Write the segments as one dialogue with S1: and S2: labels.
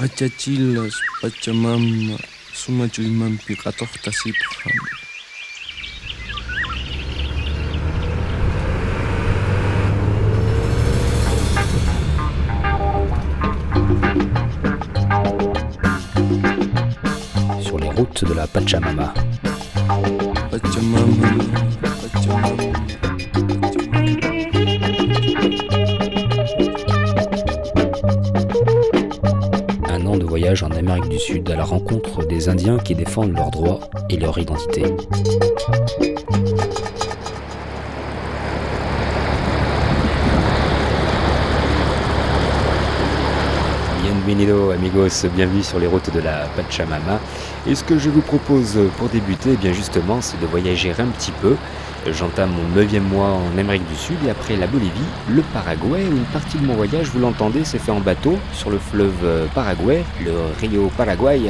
S1: Achachilas Pachamama Sumachuymanpi qhatuqtasiphan
S2: Sur les routes de la. Pachamama rencontre des Indiens qui défendent leurs droits et leur identité. Bienvenido amigos, bienvenue sur les routes de la Pachamama. Et ce que je vous propose pour débuter, eh bien justement, c'est de voyager un petit peu. J'entame mon neuvième mois en Amérique du Sud et après la Bolivie, le Paraguay. Une partie de mon voyage, vous l'entendez, s'est fait en bateau sur le fleuve euh, Paraguay, le Rio Paraguay,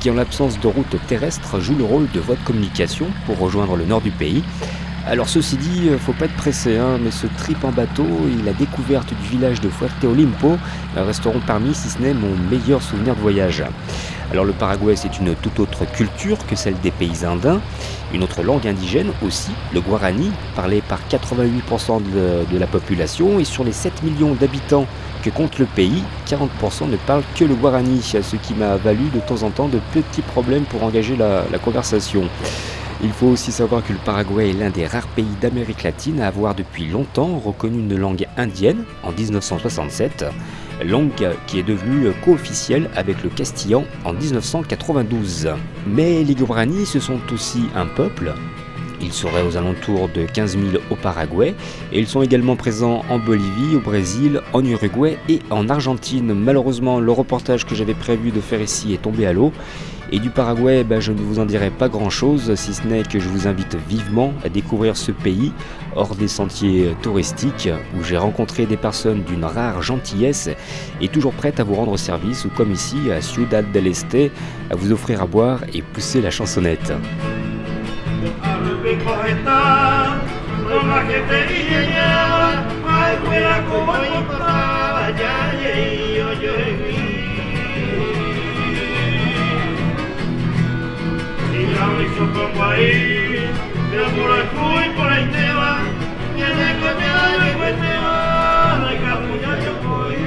S2: qui en l'absence de route terrestre joue le rôle de voie de communication pour rejoindre le nord du pays. Alors ceci dit, euh, faut pas être pressé, hein, mais ce trip en bateau et la découverte du village de Fuerte Olimpo resteront parmi, si ce n'est mon meilleur souvenir de voyage. Alors le Paraguay, c'est une toute autre culture que celle des pays andins, une autre langue indigène aussi, le guarani, parlé par 88% de, la population, et sur les 7 millions d'habitants que compte le pays, 40% ne parlent que le guarani, ce qui m'a valu de temps en temps de petits problèmes pour engager la conversation. Il faut aussi savoir que le Paraguay est l'un des rares pays d'Amérique latine à avoir depuis longtemps reconnu une langue indienne en 1967, langue qui est devenue co-officielle avec le castillan en 1992. Mais les Guarani, ce sont aussi un peuple. Ils seraient aux alentours de 15 000 au Paraguay et ils sont également présents en Bolivie, au Brésil, en Uruguay et en Argentine. Malheureusement, le reportage que j'avais prévu de faire ici est tombé à l'eau. Et du Paraguay, ben, je ne vous en dirai pas grand-chose, si ce n'est que je vous invite vivement à découvrir ce pays hors des sentiers touristiques, où j'ai rencontré des personnes d'une rare gentillesse et toujours prêtes à vous rendre service, ou comme ici à Ciudad del Este, à vous offrir à boire et pousser la chansonnette.
S3: Yo pongo ahí, pero por el cuy, por ahí te va, en el coñazo y pues te va, hay capulla yo voy.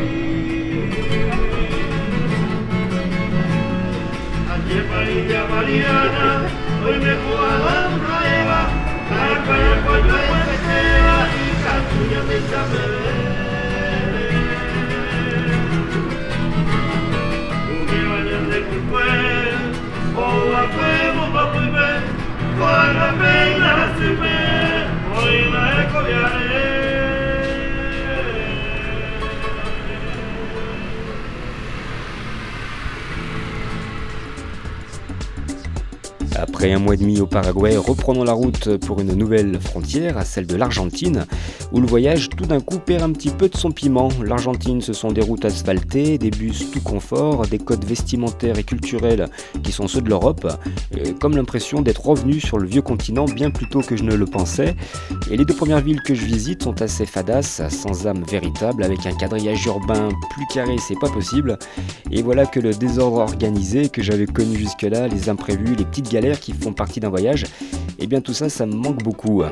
S3: Ayer María Mariana, hoy me jugaba Un
S2: mois et demi au Paraguay, reprenons la route pour une nouvelle frontière, à celle de l'Argentine, où le voyage tout d'un coup perd un petit peu de son piment. L'Argentine, ce sont des routes asphaltées, des bus tout confort, des codes vestimentaires et culturels qui sont ceux de l'Europe, euh, comme l'impression d'être revenu sur le vieux continent bien plus tôt que je ne le pensais. Et les deux premières villes que je visite sont assez fadas, sans âme véritable, avec un quadrillage urbain plus carré, c'est pas possible. Et voilà que le désordre organisé que j'avais connu jusque-là, les imprévus, les petites galères qui font partie d'un voyage, et bien tout ça, ça me manque beaucoup.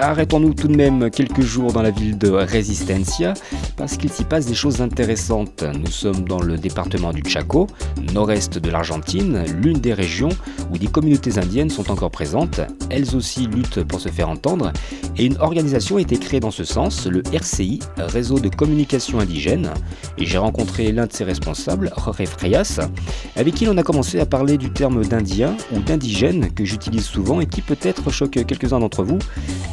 S2: Arrêtons-nous tout de même quelques jours dans la ville de Resistencia parce qu'il s'y passe des choses intéressantes. Nous sommes dans le département du Chaco, nord-est de l'Argentine, l'une des régions où des communautés indiennes sont encore présentes. Elles aussi luttent pour se faire entendre et une organisation a été créée dans ce sens, le RCI, Réseau de communication indigène. Et j'ai rencontré l'un de ses responsables, Jorge Freias, avec qui l'on a commencé à parler du terme d'indien ou d'indigène que j'utilise souvent et qui peut-être choque quelques-uns d'entre vous.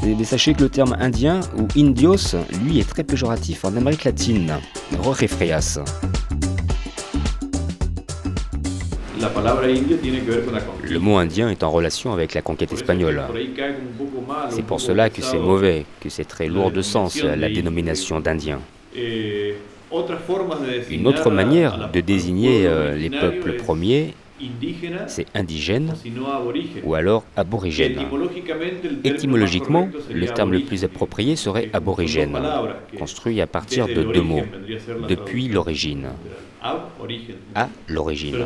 S2: Mais sachez que le terme indien ou indios, lui, est très péjoratif en Amérique latine. Jorge. Le mot indien est en relation avec la conquête espagnole. C'est pour cela que c'est mauvais, que c'est très lourd de sens la dénomination d'indien.
S4: eh,
S2: Une autre manière de désigner euh, les peuples
S4: es
S2: premiers, c'est indigène ou alors aborigène. Étymologiquement, le terme le plus approprié serait aborigène, construit à partir de deux mots, depuis l'origine, à l'origine.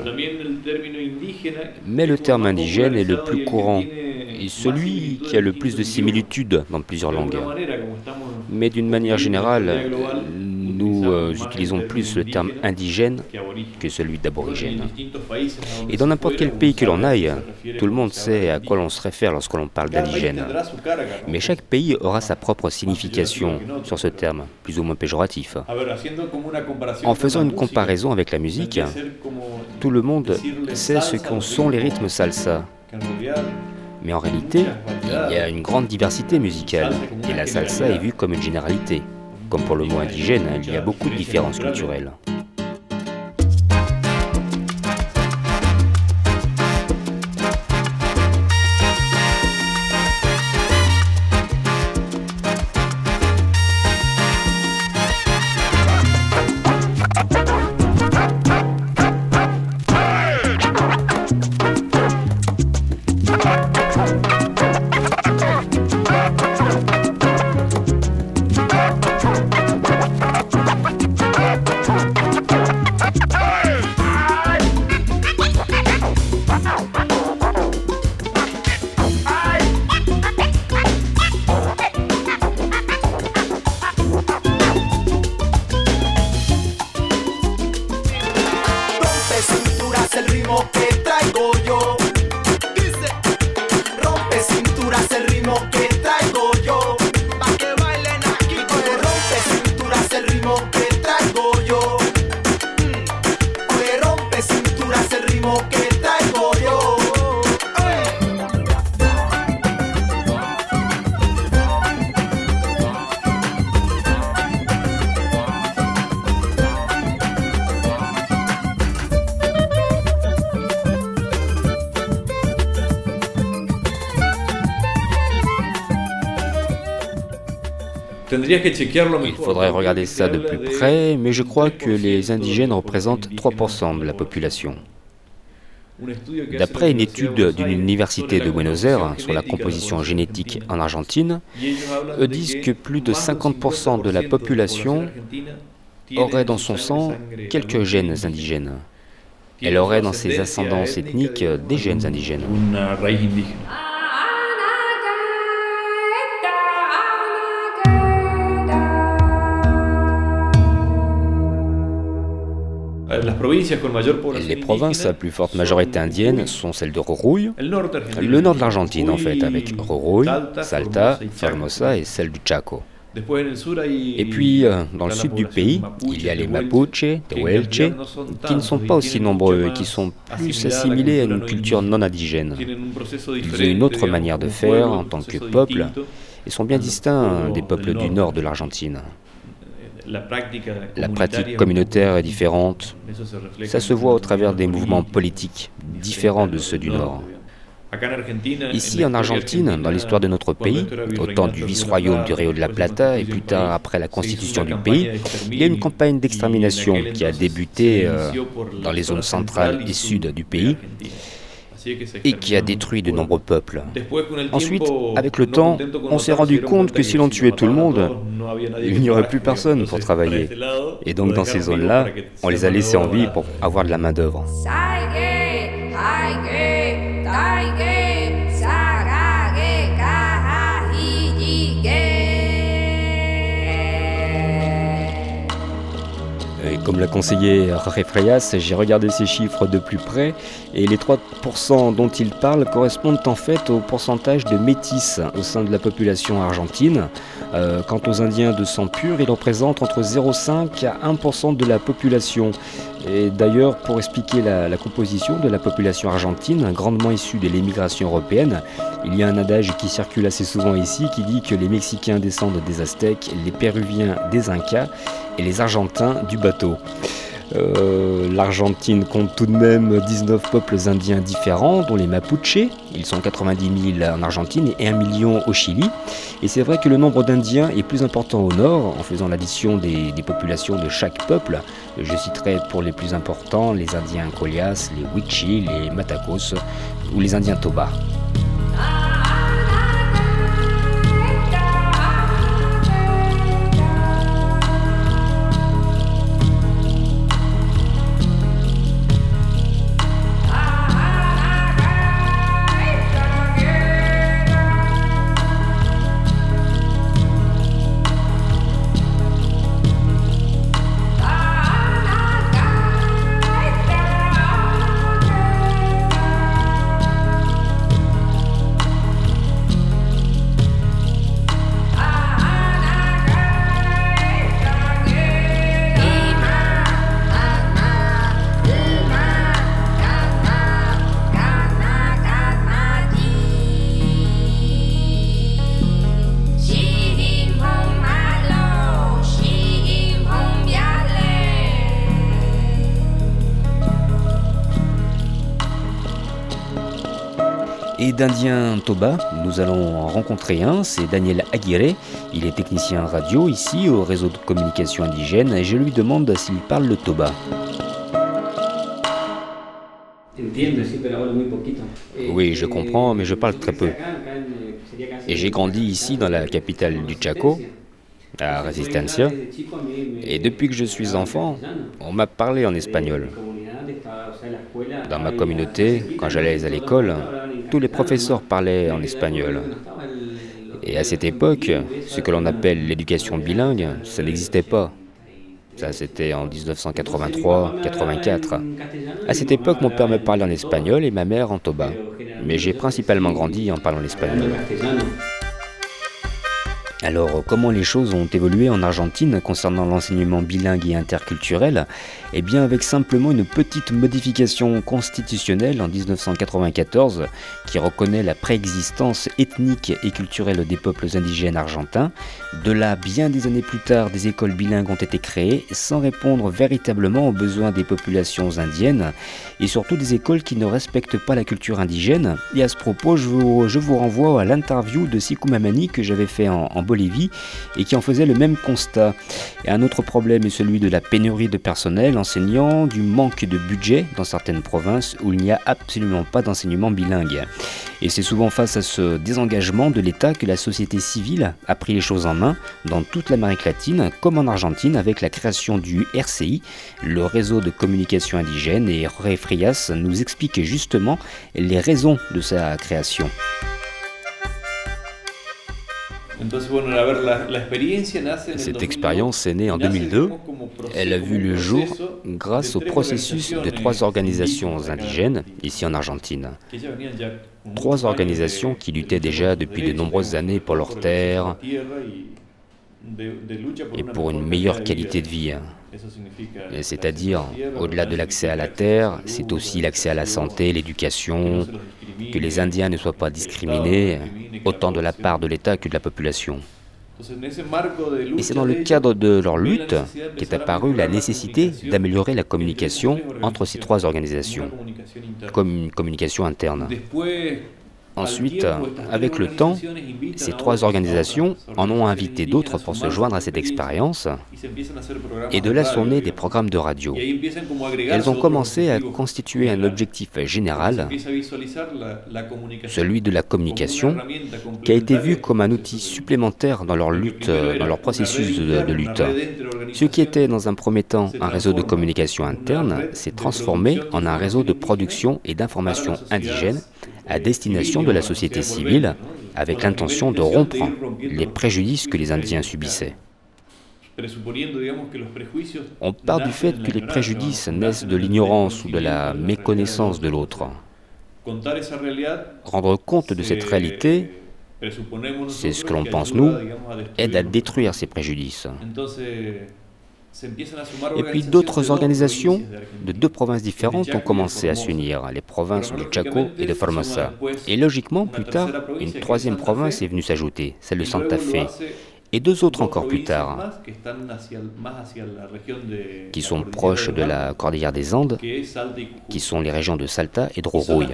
S2: Mais le terme indigène est le plus courant et celui qui a le plus de similitudes dans plusieurs langues. Mais d'une manière générale, nous euh, utilisons plus le terme indigène
S4: que
S2: celui d'aborigène. Et dans n'importe quel pays que l'on aille, tout le monde sait à quoi l'on se réfère lorsque l'on parle d'indigène. Mais chaque pays aura sa propre signification sur ce terme, plus ou moins péjoratif. En faisant une comparaison avec la musique, tout le monde sait ce qu'en sont les rythmes salsa. Mais en réalité, il y a une grande diversité musicale, et la salsa est vue comme une généralité. Comme pour le mot indigène, il y a beaucoup de différences culturelles. Il faudrait regarder ça de plus près, mais je crois que
S4: 3%
S2: les indigènes représentent
S4: indígenas
S2: 3% de la population. D'après une étude d'une
S4: Aires
S2: université de Buenos Aires sur la composition génétique
S4: argentina.
S2: en Argentine, eux disent
S4: que
S2: plus de
S4: más del
S2: 50% de la
S4: 50%
S2: population aurait dans son sang quelques gènes indigènes. Elle aurait dans ses ascendances ethniques des gènes indigènes. Les provinces à plus forte majorité indienne sont celles de Rorouille, le nord de l'Argentine en fait, avec Rorouille,
S4: Salta, Formosa
S2: et celle du Chaco. Et puis, euh, dans le sud du pays, il y a les Mapuche, Tehuelche, qui ne sont pas aussi nombreux et qui sont plus assimilés à une culture non indigène. Ils ont une autre manière de faire en tant que peuple et sont bien distincts des peuples du nord de l'Argentine.
S4: La
S2: pratique communautaire est différente. Ça se voit au travers des mouvements politiques différents de ceux du Nord. Ici en Argentine, dans l'histoire de notre pays, au temps du vice-royaume du Rio de la Plata et plus tard après la constitution du pays, il y a une campagne d'extermination qui a débuté euh, dans les zones centrales et sud du pays et qui a détruit de nombreux peuples. Ensuite, avec le temps, on s'est rendu compte que si l'on
S4: lo
S2: tuait tout le monde, il n'y aurait plus personne pour travailler. Et donc dans ces zones-là, on les a laissés en vie pour avoir de la main-d'œuvre. Comme l'a conseillé Jorge j'ai regardé ces chiffres de plus près et les 3% dont il parle correspondent en fait au pourcentage de métis au sein de la population argentine. Euh, quant aux Indiens de sang pur, ils représentent entre 0,5 à 1% de la population. Et d'ailleurs, pour expliquer la, la composition de la population argentine, grandement issue de l'émigration européenne, il y a un adage qui circule assez souvent ici qui dit que les Mexicains descendent des Aztèques, les Péruviens des Incas et les Argentins du bateau. Euh, L'Argentine compte tout de même 19 peuples indiens différents, dont les Mapuches. Ils sont 90 000 en Argentine et 1 million au Chili. Et c'est vrai que le nombre d'Indiens est plus important au nord, en faisant l'addition des, populations de chaque peuple. Je citerai pour les plus importants les Indiens Colias, les Wichi, les Matacos ou les Indiens Toba. Et d'Indien Toba, nous allons en rencontrer un, c'est Daniel Aguirre. Il est technicien radio ici au réseau de communication indigène et je lui demande s'il parle le Toba. Oui, je comprends, mais je parle très peu. Et j'ai grandi ici dans la capitale du Chaco, à Resistencia. Et depuis que je suis enfant, on m'a parlé en espagnol. Dans ma communauté, quand j'allais à l'école, tous les professeurs parlaient en espagnol. Et à cette époque, ce que l'on appelle l'éducation bilingue, ça n'existait pas. Ça, c'était en 1983-84. À cette époque, mon père me parlait en espagnol et ma mère en toba. Mais j'ai principalement grandi en parlant l'espagnol. Alors, comment les choses ont évolué en Argentine concernant l'enseignement bilingue et interculturel? Eh bien, avec simplement une petite modification constitutionnelle en 1994 qui reconnaît la préexistence ethnique et culturelle des peuples indigènes argentins. De là, bien des années plus tard, des écoles bilingues ont été créées sans répondre véritablement aux besoins des populations indiennes et surtout des écoles qui ne respectent pas la culture indigène. Et à ce propos, je vous, renvoie à l'interview de Sikou Mamani que j'avais fait en, en Bolivie et qui en faisait le même constat. Et un autre problème est celui de la pénurie de personnel du manque de budget dans certaines provinces où il n'y a absolument pas d'enseignement bilingue. Et c'est souvent face à ce désengagement de l'État que la société civile a pris les choses en main dans toute l'Amérique latine, comme en Argentine avec la création du RCI, le réseau de communication indigène, et Jorge Frias nous explique justement les raisons de sa création. Cette expérience est née en 2002. Elle a vu le jour grâce au processus de trois organisations indigènes ici en Argentine. Trois organisations qui luttaient déjà depuis de nombreuses années pour leurs terres et pour une meilleure qualité de vie. C'est-à-dire, au-delà de l'accès à la terre, c'est aussi l'accès à la santé, l'éducation, que les Indiens ne soient pas discriminés, autant de la part de l'État que de la population. Et c'est dans le cadre de leur lutte qu'est apparue la nécessité d'améliorer la communication entre ces trois organisations, comme une communication interne. Ensuite, avec le temps, ces trois organisations en ont invité d'autres pour se joindre à cette expérience, et de là sont nés des programmes de radio. Elles ont commencé à constituer un objectif général, celui de la communication, qui a été vu comme un outil supplémentaire dans leur lutte, dans leur processus de, de lutte. Ce qui était dans un premier temps un réseau de communication interne s'est transformé en un réseau de production et d'information indigène à destination de la société civile avec l'intention de rompre les préjudices que les Indiens subissaient. On part du fait que les préjudices naissent de l'ignorance ou de la méconnaissance de l'autre. Rendre compte de cette réalité, c'est ce que l'on pense nous, aide à détruire ces préjudices. Et puis d'autres organisations de deux provinces différentes ont commencé à s'unir, les provinces du Chaco et de Formosa. Et logiquement, plus tard, une troisième province est venue s'ajouter, celle de Santa Fe. et deux autres encore plus tard, qui sont proches de la cordillère des Andes, qui sont les régions de Salta et de
S4: participando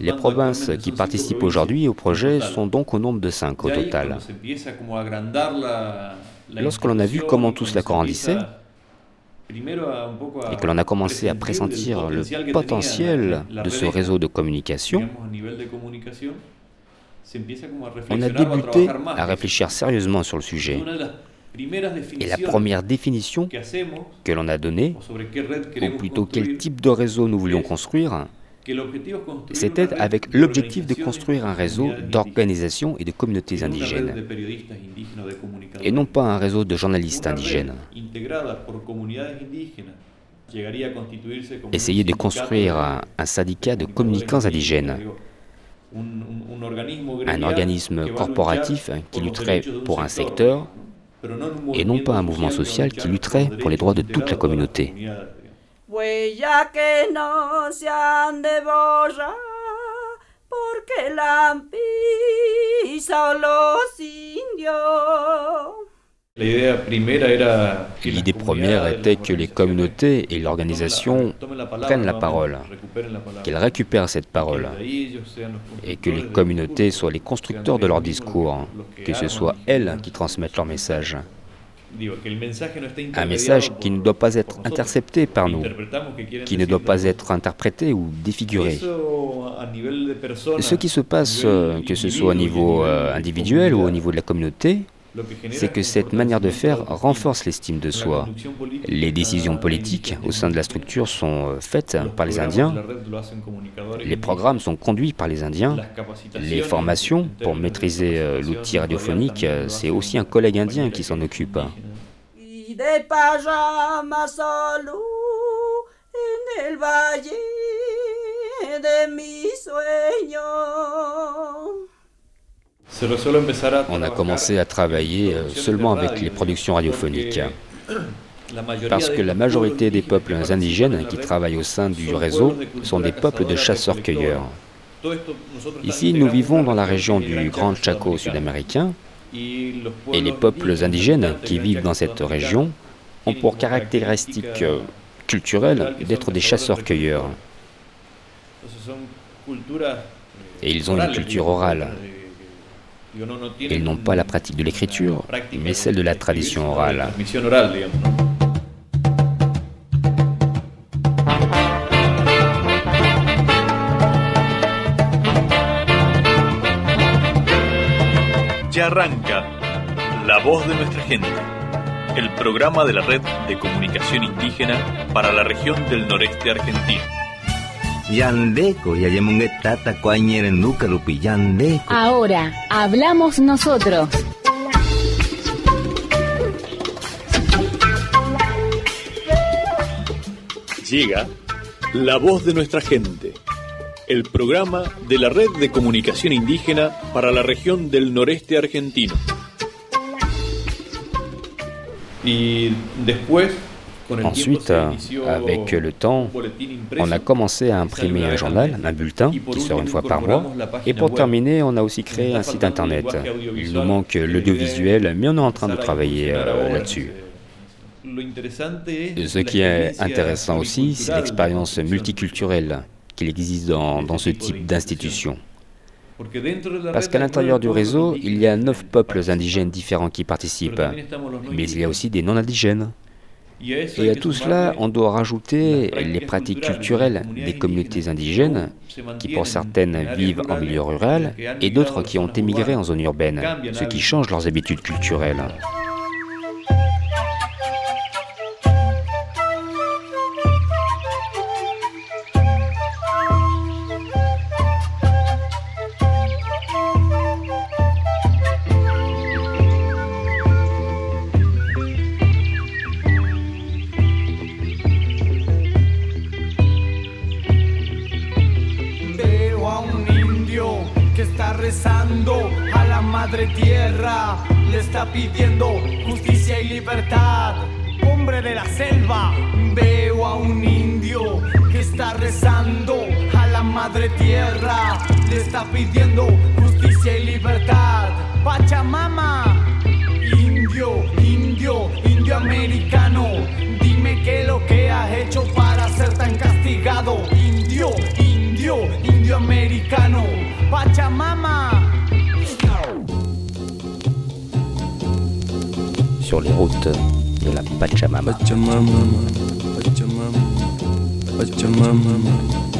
S2: Les provinces qui participent aujourd'hui au projet sont donc au nombre de cinq au total. Lorsque l'on a vu comment tout cela grandissait, et que l'on a commencé à
S4: pressentir
S2: le potentiel de ce réseau de communication, on a débuté à réfléchir sérieusement sur le sujet. Et la première définition
S4: que
S2: l'on a donnée, ou plutôt quel type de réseau nous voulions construire, c'était avec l'objectif de construire un réseau
S4: comunidades
S2: d'organisation et de communautés indigènes, et non pas un réseau de journalistes indigènes. Essayer de construire un, un syndicat de communicants indigènes,
S4: Un,
S2: organisme corporatif
S4: luchar
S2: qui lutterait pour un secteur et non pas un mouvement social qui lutterait pour les droits de toute la communauté.
S4: Comunidades, digamos.
S5: Huella que no se han de borrar, porque la han pisado los indios.
S4: La idea primera era que las
S2: L'idée première était que les communautés et l'organisation prennent la parole, qu'elles récupèrent cette parole, et que les communautés soient les constructeurs de leur discours,
S4: que
S2: ce soit elles qui transmettent leur message. Un message qui ne doit pas être intercepté par nous, qui ne doit pas être interprété ou défiguré. Ce qui se passe, euh, que ce soit au niveau euh, individuel ou au niveau de la communauté, c'est que cette manière de faire renforce l'estime de soi. Les décisions politiques au sein de la structure sont euh, faites par les Indiens, les programmes sont conduits par les Indiens, les formations pour maîtriser euh, l'outil radiophonique, euh, c'est aussi un collègue indien qui s'en occupe. On a commencé à travailler euh, seulement avec les productions radiophoniques. Parce que la majorité des peuples indigènes qui travaillent au sein du réseau sont des peuples de chasseurs-cueilleurs. Ici, nous vivons dans la région du
S4: Gran
S2: Grand Chaco sud-américain et les peuples indigènes qui vivent dans cette région ont pour caractéristique euh, culturelle d'être des chasseurs-cueilleurs.
S4: Eh,
S2: Et ils ont une culture orale.
S4: Digo, no- no
S2: Ils
S4: tienen
S2: n'ont pas la pratique de l'écriture, mais celle de la tradition orale.
S6: Ya arranca La Voz de Nuestra Gente, el programa de la Red de Comunicación Indígena para la región del noreste argentino.
S7: Yandeko, yayamungetata cuañere nuca lupi, yandeko.
S8: Ahora, hablamos nosotros.
S6: Llega La Voz de Nuestra Gente, el programa de la Red de Comunicación Indígena para la región del noreste argentino.
S4: Y después,
S2: Ensuite,
S4: inició
S2: avec le temps, on a commencé à imprimer un journal, un bulletin, qui sort une fois par mois. Et pour terminer, on a aussi créé un site internet. Il nous manque
S4: que
S2: l'audiovisuel, mais on est en train de travailler euh, là-dessus. Ce qui est intéressant aussi, c'est l'expérience multiculturelle qu'il existe dans, dans ce type d'institution. Parce qu'à l'intérieur du réseau, il y a neuf peuples indigènes différents qui participent, mais il y a aussi des non-indigènes. Et à tout cela, on doit rajouter les pratiques culturelles des communautés indigènes, qui pour certaines vivent en milieu rural, et d'autres qui ont émigré en zone urbaine, ce qui change leurs habitudes culturelles.
S9: madre tierra le está pidiendo justicia y libertad. Pachamama, indio, indio, indio americano, dime qué es lo que has hecho para ser tan castigado. Indio, indio, indio americano, Pachamama.
S2: Sur les routes de la Pachamama.
S1: Pachamama, Pachamama, Pachamama.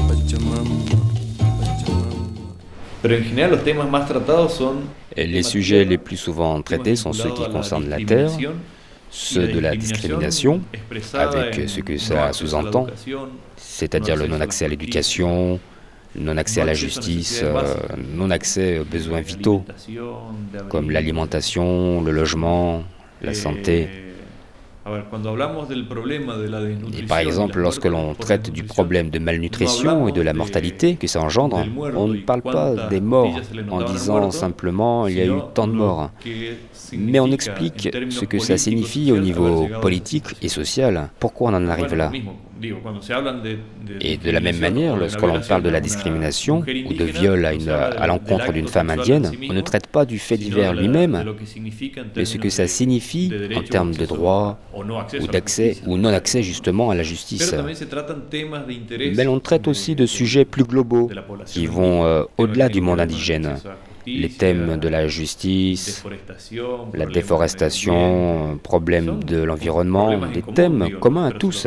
S2: Les sujets les plus souvent traités sont ceux qui concernent la terre, ceux de la discrimination, avec ce que ça sous-entend, c'est-à-dire le non-accès à l'éducation, le non-accès à la justice, euh, non-accès aux besoins vitaux, comme l'alimentation, le logement, la santé. Et par exemple, lorsque l'on traite du problème de malnutrition et de la mortalité que ça engendre, on ne parle pas des morts en disant simplement il y a eu tant de morts, mais on explique ce que ça signifie au niveau politique et social, pourquoi on en arrive là? Et de la même manière, lorsque l'on parle de la discrimination ou de viol à, une- à l'encontre d'une femme indienne, on ne traite pas du fait divers lui-même, mais ce que ça signifie en termes de droit ou d'accès ou non-accès justement à la justice. Mais on traite aussi de sujets plus globaux qui vont euh, au-delà du monde indigène. Les thèmes de la justice, la déforestation, problème de l'environnement, des thèmes communs à tous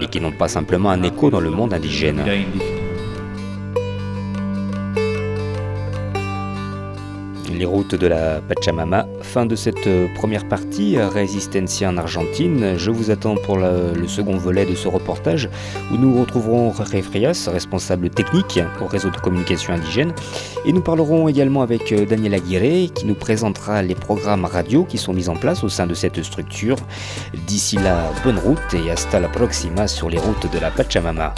S2: et qui n'ont pas simplement un écho dans le monde indigène. Les routes de la Pachamama. Fin de cette euh, première partie, Resistencia en Argentine. Je vous attends pour la- le second volet de ce reportage où nous retrouverons Jorge Frias, responsable technique au réseau de communication indigène. Et nous parlerons également avec euh, Daniel Aguirre qui nous présentera les programmes radio qui sont mis en place au sein de cette structure. D'ici là, bonne route et hasta la proxima sur les routes de la Pachamama.